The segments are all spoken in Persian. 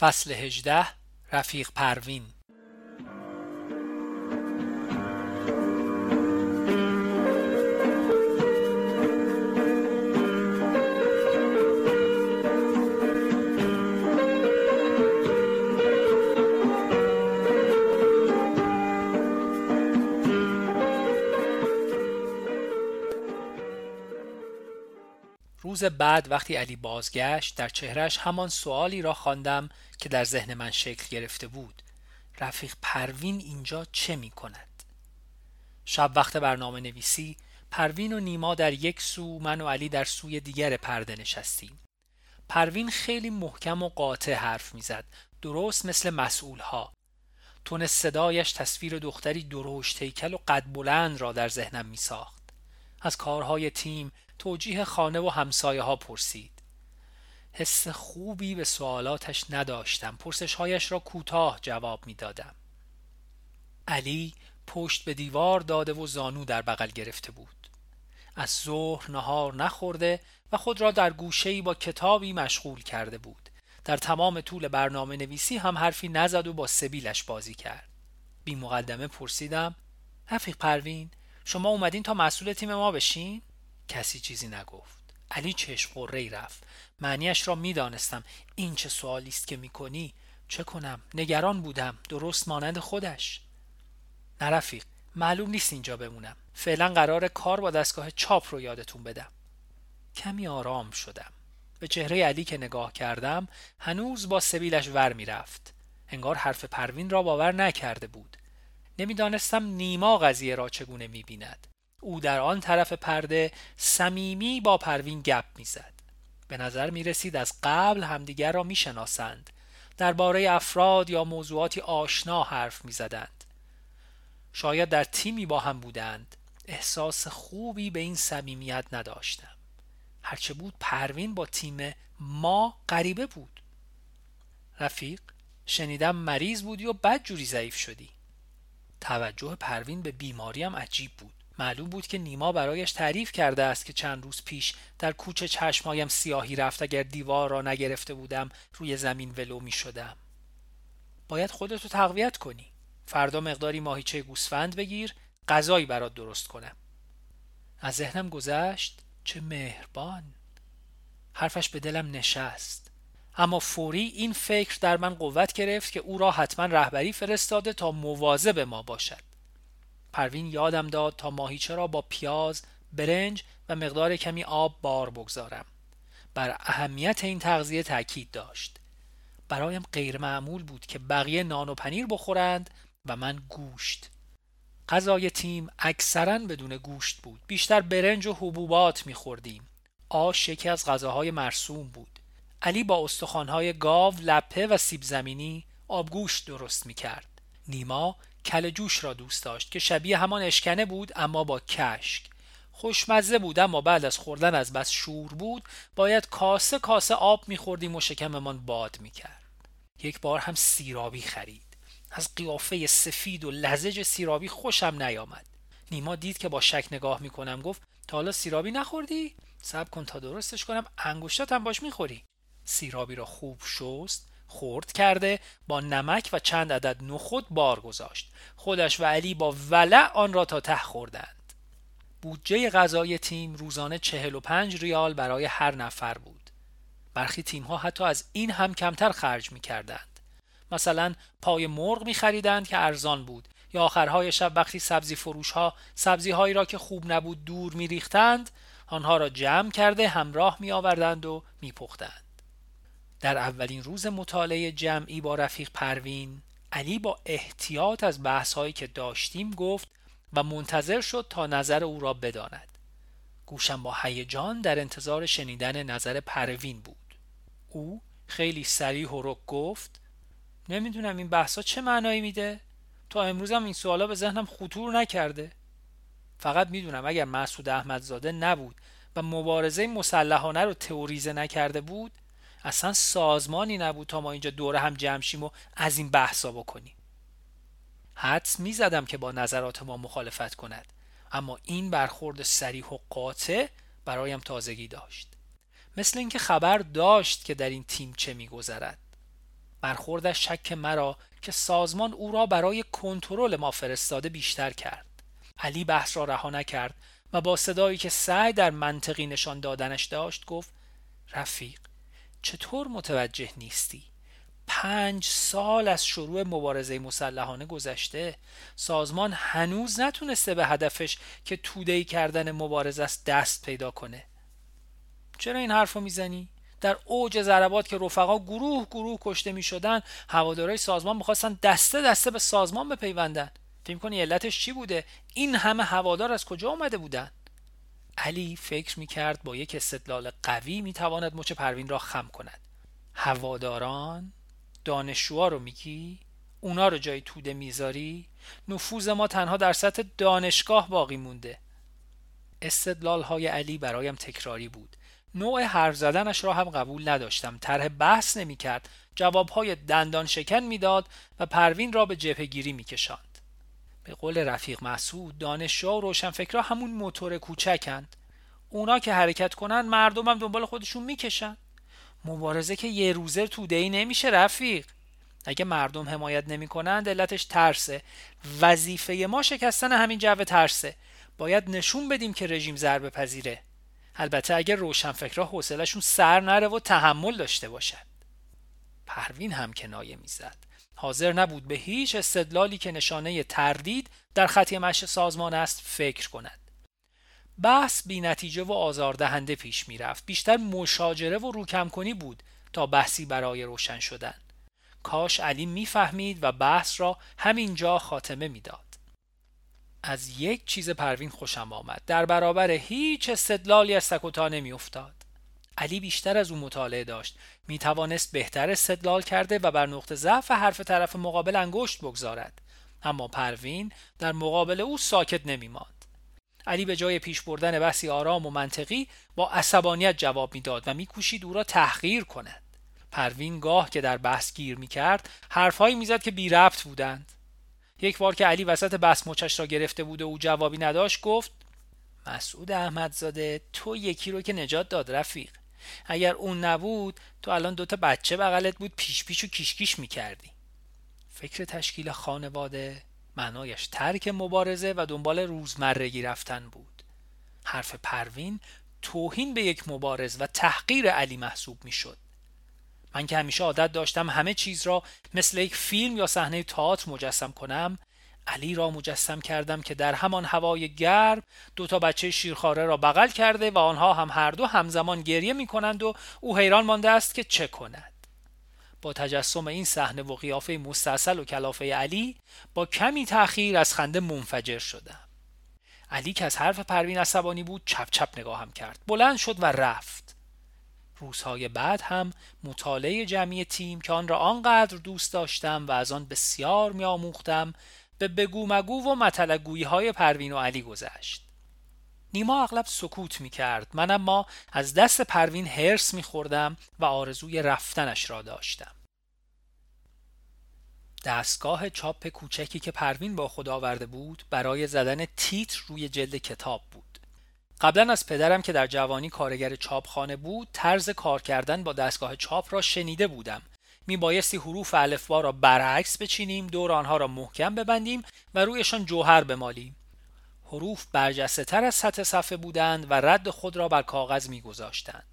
فصل هجده رفیق پروین. روز بعد وقتی علی بازگشت در چهرش همان سوالی را خواندم که در ذهن من شکل گرفته بود. رفیق پروین اینجا چه می کند؟ شب وقت برنامه نویسی پروین و نیما در یک سو من و علی در سوی دیگر پرده نشستیم. پروین خیلی محکم و قاطع حرف می‌زد درست مثل مسئول ها تون صدایش تصویر دختری درشت تیکل و قد بلند را در ذهنم می ساخت. از کارهای تیم توجیه خانه و همسایه ها پرسید. حس خوبی به سوالاتش نداشتم. پرسشهایش را کوتاه جواب می‌دادم. علی پشت به دیوار داده و زانو در بغل گرفته بود. از ظهر نهار نخورده و خود را در گوشهی با کتابی مشغول کرده بود. در تمام طول برنامه نویسی هم حرفی نزد و با سبیلش بازی کرد. بی مقدمه پرسیدم رفیق پروین شما اومدین تا مسئول تیم ما بشین؟ کسی چیزی نگفت. علی چشم قره رفت. معنیش را می‌دانستم. این چه سوالی است که می‌کنی؟ چه کنم؟ نگران بودم. درست مانند خودش. نرفیق معلوم نیست اینجا بمونم. فعلا قرار کار با دستگاه چاپ رو یادتون بدم. کمی آرام شدم. به چهره علی که نگاه کردم هنوز با سبیلش ور می‌رفت. انگار حرف پروین را باور نکرده بود. نمی‌دانستم نیما قضیه را چگونه می‌بیند. او در آن طرف پرده صمیمی با پروین گپ می‌زد. به نظر می رسید از قبل همدیگر را می شناسند درباره افراد یا موضوعاتی آشنا حرف می زدند. شاید در تیمی با هم بودند. احساس خوبی به این صمیمیت نداشتم. هرچه بود پروین با تیم ما غریبه بود. رفیق شنیدم مریض بودی و بد جوری ضعیف شدی. توجه پروین به بیماریم عجیب بود. معلوم بود که نیما برایش تعریف کرده است که چند روز پیش در کوچه چشمایم سیاهی رفت اگر دیوار را نگرفته بودم روی زمین ولو می شدم. باید خودتو تقویت کنی. فردا مقداری ماهیچه گوسفند بگیر غذایی برات درست کنم. از ذهنم گذشت چه مهربان. حرفش به دلم نشست. اما فوری این فکر در من قوت گرفت که او را حتما رهبری فرستاده تا مواظب ما باشد. پروین یادم داد تا ماهیچه را با پیاز، برنج و مقدار کمی آب بار بگذارم. بر اهمیت این تغذیه تاکید داشت. برایم غیر معمول بود که بقیه نان و پنیر بخورند و من گوشت. غذای تیم اکثرا بدون گوشت بود. بیشتر برنج و حبوبات میخوردیم. آش یکی از غذاهای مرسوم بود. علی با استخوانهای گاو، لپه و سیب زمینی آبگوشت درست می‌کرد. نیما کل جوش را دوست داشت که شبیه همان اشکنه بود اما با کشک. خوشمزه بود اما بعد از خوردن از بس شور بود. باید کاسه کاسه آب میخوردیم و شکممان باد می‌کرد. یک بار هم سیرابی خرید. از قیافه سفید و لزج سیرابی خوشم نیامد. نیما دید که با شک نگاه می‌کنم. گفت تا حالا سیرابی نخوردی؟ صبر کن تا درستش کنم. انگشتاتم باش می‌خوری. سیرابی را خوب شست. خورد کرده با نمک و چند عدد نخود بار گذاشت. خودش و علی با ولع آن را تا ته خوردند. بودجه غذای تیم روزانه 45 ریال برای هر نفر بود. برخی تیم ها حتی از این هم کمتر خرج می کردند مثلا پای مرغ می خریدند که ارزان بود یا آخرهای شب وقتی سبزی فروش ها سبزی هایی را که خوب نبود دور می ریختند آنها را جمع کرده همراه می آوردند و می پختند. در اولین روز مطالعه جمعی با رفیق پروین علی با احتیاط از بحثهایی که داشتیم گفت و منتظر شد تا نظر او را بداند. گوشم با هیجان در انتظار شنیدن نظر پروین بود. او خیلی سریح و رک گفت نمی‌دونم این بحثا چه معنایی میده؟ تا امروزم این سوالا به ذهنم خطور نکرده. فقط می‌دونم اگر مسعود احمدزاده نبود و مبارزه مسلحانه رو تئوریزه نکرده بود اصلا سازمانی نبود تا ما اینجا دوره هم جمع شیم و از این بحثا بکنیم. حدس می‌زدم که با نظرات ما مخالفت کند. اما این برخورد سریح و قاطع برایم تازگی داشت. مثل اینکه خبر داشت که در این تیم چه میگذرد. برخوردش شک مرا که سازمان او را برای کنترل ما فرستاده بیشتر کرد. علی بحث را رها نکرد و با صدایی که سعی در منطقی نشان دادنش داشت گفت رفیق چطور متوجه نیستی؟ پنج سال از شروع مبارزه مسلحانه گذشته. سازمان هنوز نتونسته به هدفش که تودهی کردن مبارزه است دست پیدا کنه. چرا این حرف رو می‌زنی؟ در اوج ضربات که رفقا گروه گروه کشته می شدن هوادارای سازمان می‌خواستن دسته دسته به سازمان بپیوندن. فکر کنی علتش چی بوده؟ این همه هوادار از کجا آمده بودن؟ علی فکر می کرد با یک استدلال قوی می تواند مچ پروین را خم کند. هواداران دانشجوها رو میگی؟ اونا رو جای توده می‌ذاری؟ نفوذ ما تنها در سطح دانشگاه باقی مونده. استدلال های علی برایم تکراری بود. نوع حرف زدنش را هم قبول نداشتم. طرح بحث نمی کرد جوابهای دندان شکن می‌داد و پروین را به جبهگیری میکشاند. به قول رفیق مسعود دانشجو و روشنفکرا همون موتور کوچکند اونا که حرکت کنن مردم هم دنبال خودشون می‌کشن. مبارزه که یه روزه توده ای نمیشه رفیق. اگه مردم حمایت نمی‌کنند علتش ترسه. وظیفه ما شکستن همین جو ترسه. باید نشون بدیم که رژیم ضربه پذیره. البته اگر روشنفکرها حوصلشون سر نره و تحمل داشته باشد پروین هم کنایه می‌زد. حاضر نبود به هیچ استدلالی که نشانه تردید در خطی مش سازمان است فکر کند بحث بی نتیجه و آزاردهنده پیش می رفت. بیشتر مشاجره و روکم کنی بود تا بحثی برای روشن شدن. کاش علی می‌فهمید و بحث را همینجا خاتمه می‌داد. از یک چیز پروین خوشم آمد. در برابر هیچ استدلالی از سکوتا نمی افتاد. علی بیشتر از او مطالعه داشت. می توانست بهتر استدلال کرده و بر نقطه ضعف حرف طرف مقابل انگشت بگذارد. اما پروین در مقابل او ساکت نمی ماند. علی به جای پیش بردن بحثی آرام و منطقی با عصبانیت جواب می‌داد و میکوشید او را تحقیر کند پروین گاه که در بحث گیر می‌کرد حرفهایی می‌زد که بی ربط بودند یک بار که علی وسط بحث مچش را گرفته بود و او جوابی نداشت گفت مسعود احمدزاده تو یکی رو که نجات داد رفیق اگر اون نبود تو الان دوتا بچه بغلت بود پیش پیش و کیش می‌کردی. فکر تشکیل خانواده معنایش ترک مبارزه و دنبال روزمرگی رفتن بود. حرف پروین توهین به یک مبارز و تحقیر علی محسوب می شد من که همیشه عادت داشتم همه چیز را مثل یک فیلم یا صحنه تئاتر مجسم کنم علی را مجسم کردم که در همان هوای گرم دو تا بچه شیرخواره را بغل کرده و آنها هم هر دو همزمان گریه می کنند و او حیران مانده است که چه کند. با تجسم این صحنه و قیافه مستاصل و کلافه علی با کمی تأخیر از خنده منفجر شدم. علی که از حرف پروین عصبانی بود چپ چپ نگاهم کرد. بلند شد و رفت. روزهای بعد هم مطالعه جمعی تیم که آن را آنقدر دوست داشتم و از آن بسیار میآموختم به بگو مگو و مطلقگویی های پروین و علی گذشت. نیما اغلب سکوت می کرد من اما از دست پروین هرس می خوردم و آرزوی رفتنش را داشتم. دستگاه چاپ کوچکی که پروین با خود آورده بود برای زدن تیتر روی جلد کتاب بود. قبلا از پدرم که در جوانی کارگر چاپخانه بود طرز کار کردن با دستگاه چاپ را شنیده بودم. می بایستی حروف الفبا را برعکس بچینیم دور آنها را محکم ببندیم و رویشان جوهر بمالیم حروف برجسته تر از سطح صفحه بودند و رد خود را بر کاغذ می گذاشتند.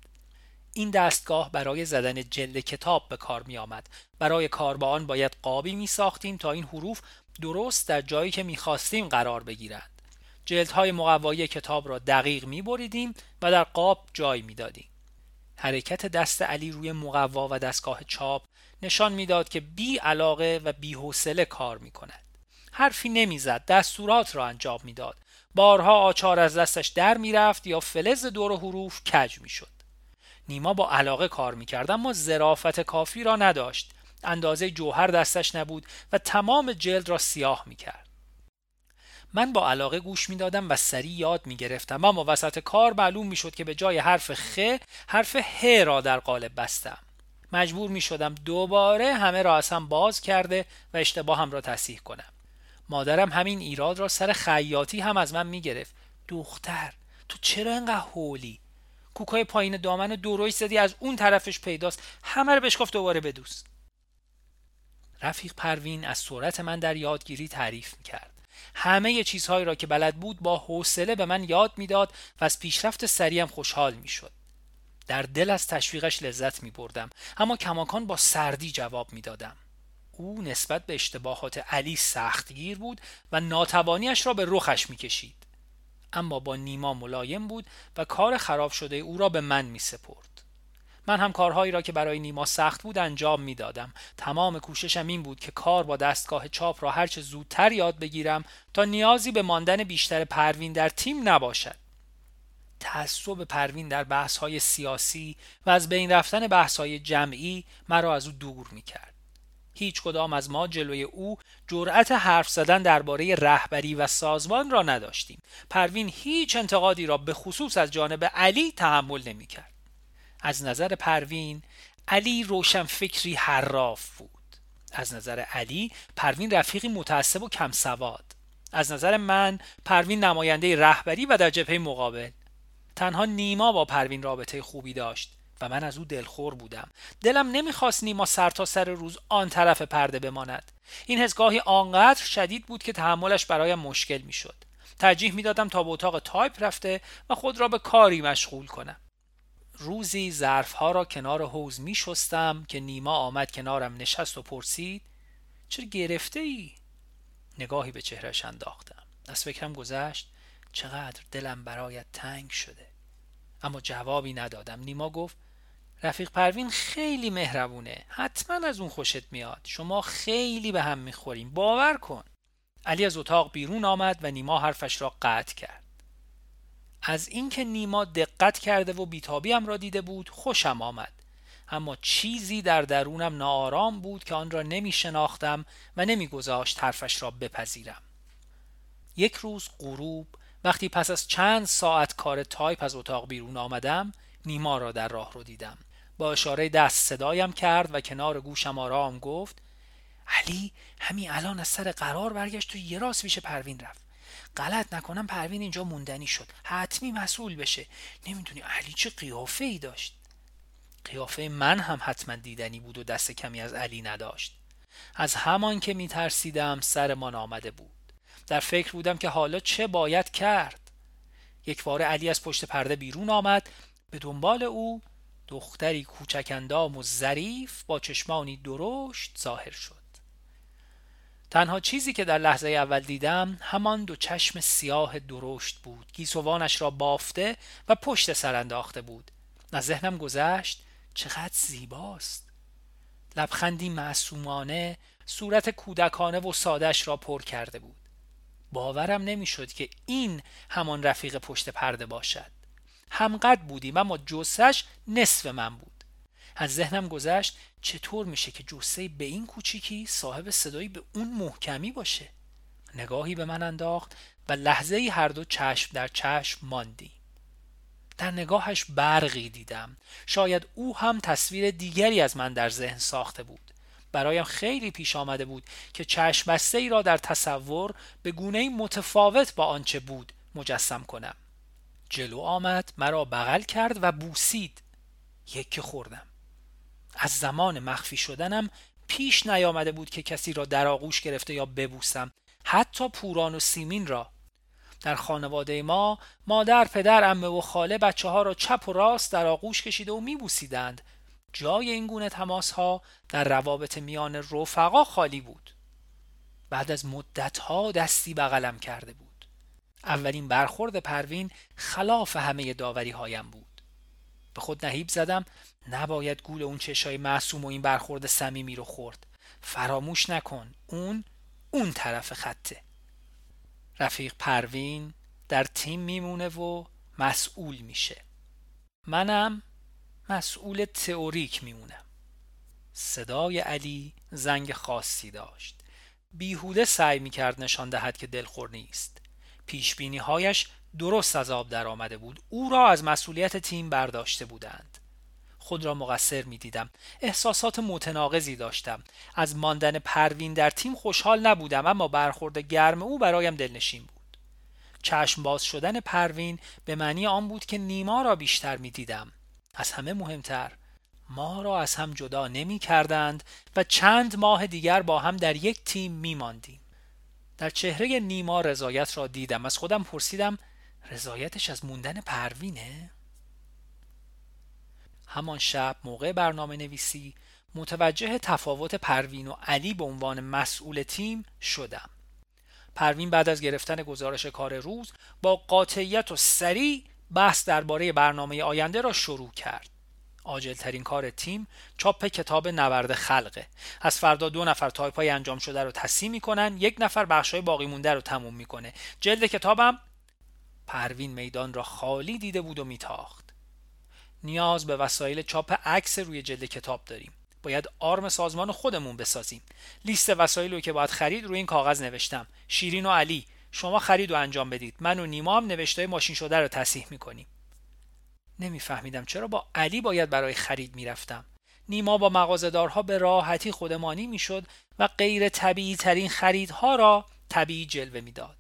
این دستگاه برای زدن جلد کتاب به کار می آمد. برای کار با آن باید قابی می ساختیم تا این حروف درست در جایی که می خواستیم قرار بگیرند. جلدهای مقوایی کتاب را دقیق می بریدیم و در قاب جای می دادیم. حرکت دست علی روی مقوا و دستگاه چاپ نشان می‌داد که بی علاقه و بی حوصله کار می کند. حرفی نمی‌زد دستورات را انجام می‌داد. بارها آچار از دستش در می‌رفت یا فلز دور حروف کج می‌شد. نیما با علاقه کار می‌کرد اما ظرافت کافی را نداشت. اندازه جوهر دستش نبود و تمام جلد را سیاه می‌کرد. من با علاقه گوش می‌دادم و سریع یاد می‌گرفتم اما وسط کار معلوم می‌شد که به جای حرف خ حرف ه را در قالب بستم. مجبور می شدم دوباره همه را از هم باز کرده و اشتباهم را تصحیح کنم. مادرم همین ایراد را سر خیاطی هم از من می‌گرفت. دختر تو چرا انقدر هولی؟ کوکای پایین دامن دوروی زدی از اون طرفش پیداست. همه رو بشکاف دوباره بدوست رفیق پروین از سرعت من در یادگیری تعریف کرد. همه چیزهایی را که بلد بود با حوصله به من یاد می‌داد و از پیشرفت سریم خوشحال می‌شد. در دل از تشویقش لذت می بردم اما کماکان با سردی جواب می دادم. او نسبت به اشتباهات علی سختگیر بود و ناتوانیش را به رخش می کشید. اما با نیما ملایم بود و کار خراب شده او را به من می سپرد. من هم کارهایی را که برای نیما سخت بود انجام می دادم. تمام کوششم این بود که کار با دستگاه چاپ را هرچه زودتر یاد بگیرم تا نیازی به ماندن بیشتر پروین در تیم نباشد. تعصب پروین در بحث های سیاسی و از بین رفتن بحث های جمعی مرا از او دور می کرد. هیچ کدام از ما جلوی او جرأت حرف زدن درباره رهبری و سازمان را نداشتیم. پروین هیچ انتقادی را به خصوص از جانب علی تحمل نمی کرد. از نظر پروین علی روشن فکری حراف بود. از نظر علی پروین رفیقی متعصب و کم سواد. از نظر من پروین نماینده رهبری و در جبهه مقابل تنها نیما با پروین رابطه خوبی داشت و من از او دلخور بودم. دلم نمی‌خواست نیما سر تا سر روز آن طرف پرده بماند. این حس گاهی آنقدر شدید بود که تحملش برایم مشکل می‌شد. ترجیح می‌دادم تا به اتاق تایپ رفته و خود را به کاری مشغول کنم. روزی ظرفها را کنار حوز می شستم که نیما آمد کنارم نشست و پرسید چرا گرفته ای؟ نگاهی به چهرش انداختم. از فکرم گذشت چقدر دلم برایت تنگ شده. اما جوابی ندادم. نیما گفت رفیق پروین خیلی مهربونه. حتما از اون خوشت میاد. شما خیلی به هم می‌خوریم. باور کن. علی از اتاق بیرون آمد و نیما حرفش را قطع کرد. از اینکه نیما دقت کرده و بیتابیم را دیده بود خوشم آمد. اما چیزی در درونم ناآرام بود که آن را نمی شناختم و نمی گذاشت حرفش را بپذیرم. یک روز غروب وقتی پس از چند ساعت کار تایپ از اتاق بیرون آمدم نیما را در راه رو دیدم. با اشاره دست صدایم کرد و کنار گوشم آرام گفت علی همین الان از سر قرار برگشت و یه راست پیش پروین رفت. غلط نکنم پروین اینجا موندنی شد. حتمی مسئول بشه. نمی‌دونی علی چه قیافه ای داشت. قیافه من هم حتما دیدنی بود و دست کمی از علی نداشت. از همان که میترسیدم سرمان آمده بود. در فکر بودم که حالا چه باید کرد. یک بار علی از پشت پرده بیرون آمد به دنبال او دختری کوچک اندام و ظریف با چشمانی درشت ظاهر شد. تنها چیزی که در لحظه اول دیدم همان دو چشم سیاه درشت بود. گیسوانش را بافته و پشت سر انداخته بود. از ذهنم گذشت چقدر زیباست. لبخندی معصومانه صورت کودکانه و سادش را پر کرده بود. باورم نمی‌شد که این همان رفیق پشت پرده باشد. همقدر بودیم اما جسش نصف من بود. از ذهنم گذشت چطور میشه که جسه به این کوچیکی صاحب صدایی به اون محکمی باشه؟ نگاهی به من انداخت و لحظه ای هر دو چشم در چشم ماندیم. در نگاهش برقی دیدم. شاید او هم تصویر دیگری از من در ذهن ساخته بود. برایم خیلی پیش آمده بود که چشم ای را در تصور به گونه متفاوت با آنچه بود مجسم کنم. جلو آمد مرا بغل کرد و بوسید. یک خوردم. از زمان مخفی شدنم پیش نیامده بود که کسی را در آغوش گرفته یا ببوسم حتی پوران و سیمین را. در خانواده ما مادر پدر امه و خاله بچه ها را چپ و راست در آغوش کشیده و میبوسیدند. جای این گونه تماس ها در روابط میان رفقا خالی بود. بعد از مدت ها دستی بغلم کرده بود. اولین برخورد پروین خلاف همه داوری هایم بود. به خود نهیب زدم نباید گول اون چشای معصوم و این برخورد صمیمی رو خورد. فراموش نکن اون اون طرف خطه. رفیق پروین در تیم میمونه و مسئول میشه. منم مسئول تئوریک میمونم صدای علی زنگ خاصی داشت. بیهوده سعی می‌کرد نشان دهد که دلخور نیست. پیش هایش درست از آب در آمده بود. او را از مسئولیت تیم برداشته بودند. خود را مقصر می دیدم احساسات متناقضی داشتم. از ماندن پروین در تیم خوشحال نبودم اما برخورد گرم او برایم دلنشین بود. چشم باز شدن پروین به معنی آن بود که نیما را بیشتر می دیدم از همه مهمتر ما را از هم جدا نمی کردند و چند ماه دیگر با هم در یک تیم می ماندیم. در چهره نیما رضایت را دیدم از خودم پرسیدم رضایتش از موندن پروینه؟ همان شب موقع برنامه نویسی متوجه تفاوت پروین و علی به عنوان مسئول تیم شدم. پروین بعد از گرفتن گزارش کار روز با قاطعیت و سریع بحث درباره برنامه آینده را شروع کرد. آجل ترین کار تیم چاپ کتاب نورد خلقه. از فردا دو نفر تایپای انجام شده رو تصحیح می‌کنن یک نفر بخشای باقی مونده رو تموم می‌کنه. جلد کتابم پروین میدان را خالی دیده بود و میتاخت. نیاز به وسایل چاپ عکس روی جلد کتاب داریم. باید آرم سازمان خودمون بسازیم. لیست وسایل رو که باید خرید روی این کاغذ نوشتم. شیرین و علی شما خرید و انجام بدید. من و نیما هم نوشته ماشین شده رو تصحیح می‌کنیم. نمیفهمیدم چرا با علی باید برای خرید می‌رفتم. نیما با مغازدارها به راحتی خودمانی می‌شد و غیر طبیعی ترین خریدها را طبیعی جلوه می‌داد.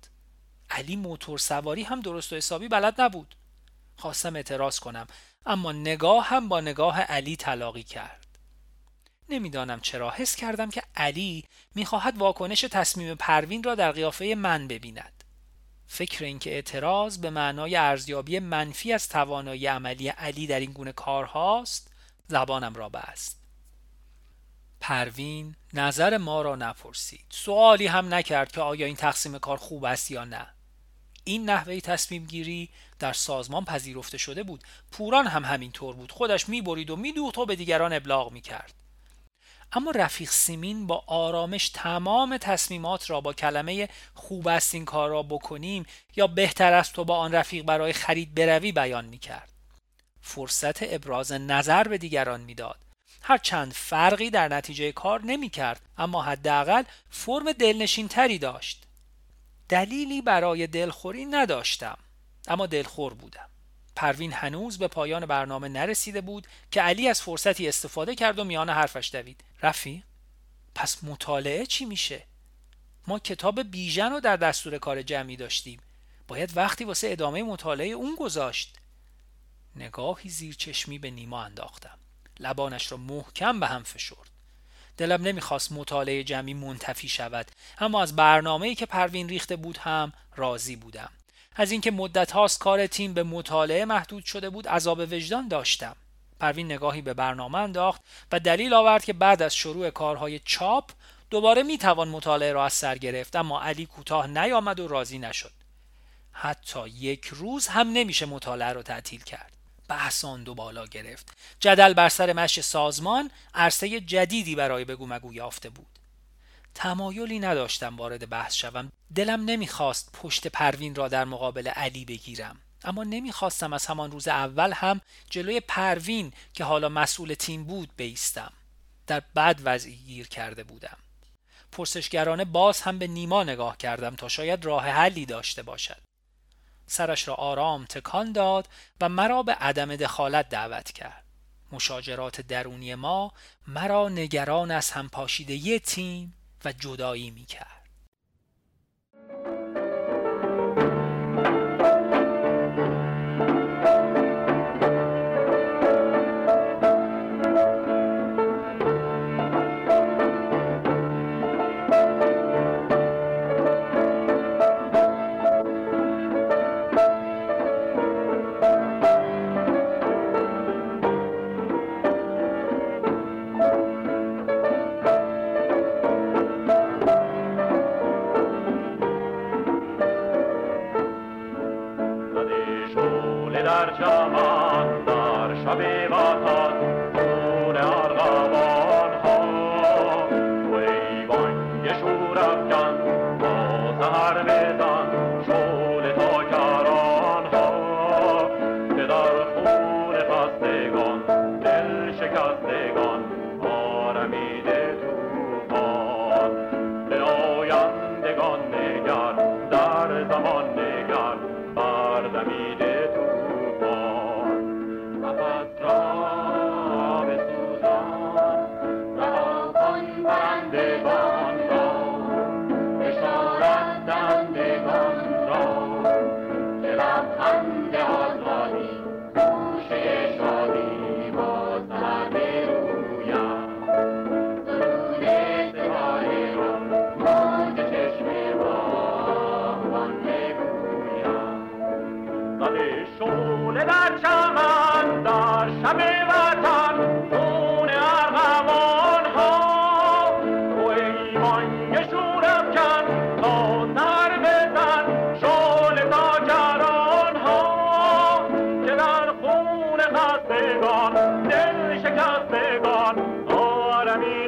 علی موتور سواری هم درست و حسابی بلد نبود. خواستم اعتراض کنم اما نگاه هم با نگاه علی تلاقی کرد. نمی‌دانم چرا. حس کردم که علی می‌خواهد واکنش تصمیم پروین را در قیافه من ببیند. فکر اینکه اعتراض به معنای ارزیابی منفی از توانایی عملی علی در این گونه کارهاست زبانم را بست. پروین نظر ما را نپرسید. سوالی هم نکرد که آیا این تقسیم کار خوب است یا نه. این نحوه تصمیم گیری در سازمان پذیرفته شده بود. پوران هم همین طور بود. خودش می‌برید و میدوخت و به دیگران ابلاغ می‌کرد. اما رفیق سیمین با آرامش تمام تصمیمات را با کلمه خوب است این کار را بکنیم یا بهتر است تو با آن رفیق برای خرید بروی بیان می کرد. فرصت ابراز نظر به دیگران می‌داد. هر چند فرقی در نتیجه کار نمی کرد اما حداقل فرم دلنشین تری داشت. دلیلی برای دلخوری نداشتم اما دلخور بودم. پروین هنوز به پایان برنامه نرسیده بود که علی از فرصتی استفاده کرد و میان حرفش دوید رفی؟ پس مطالعه چی میشه؟ ما کتاب بیژن رو در دستور کار جمعی داشتیم. باید وقتی واسه ادامه مطالعه اون گذاشت. نگاهی زیر چشمی به نیما انداختم. لبانش را محکم به هم فشرد. دلم نمی‌خواست مطالعه جمعی منتفی شود اما از برنامه‌ای که پروین ریخته بود هم راضی بودم. از اینکه مدت هاست کار تیم به مطالعه محدود شده بود عذاب وجدان داشتم. پروین نگاهی به برنامه انداخت و دلیل آورد که بعد از شروع کارهای چاپ دوباره می‌توان مطالعه را از سر گرفت اما علی کوتاه نیامد و راضی نشد. حتی یک روز هم نمیشه مطالعه را تعطیل کرد. بحثان دو بالا گرفت. جدل بر سر مش سازمان عرصه جدیدی برای بگو مگو یافته بود. تمایلی نداشتم وارد بحث شوم. دلم نمی‌خواست پشت پروین را در مقابل علی بگیرم. اما نمی‌خواستم از همان روز اول هم جلوی پروین که حالا مسئول تیم بود بیستم. در بد وضعی گیر کرده بودم. پرسشگرانه باز هم به نیما نگاه کردم تا شاید راه حلی داشته باشد. سرش را آرام تکان داد و مرا به عدم دخالت دعوت کرد. مشاجرات درونی ما مرا نگران از هم پاشیده تیم و جدایی می کرد خون خستگان دل شکستگان آرمی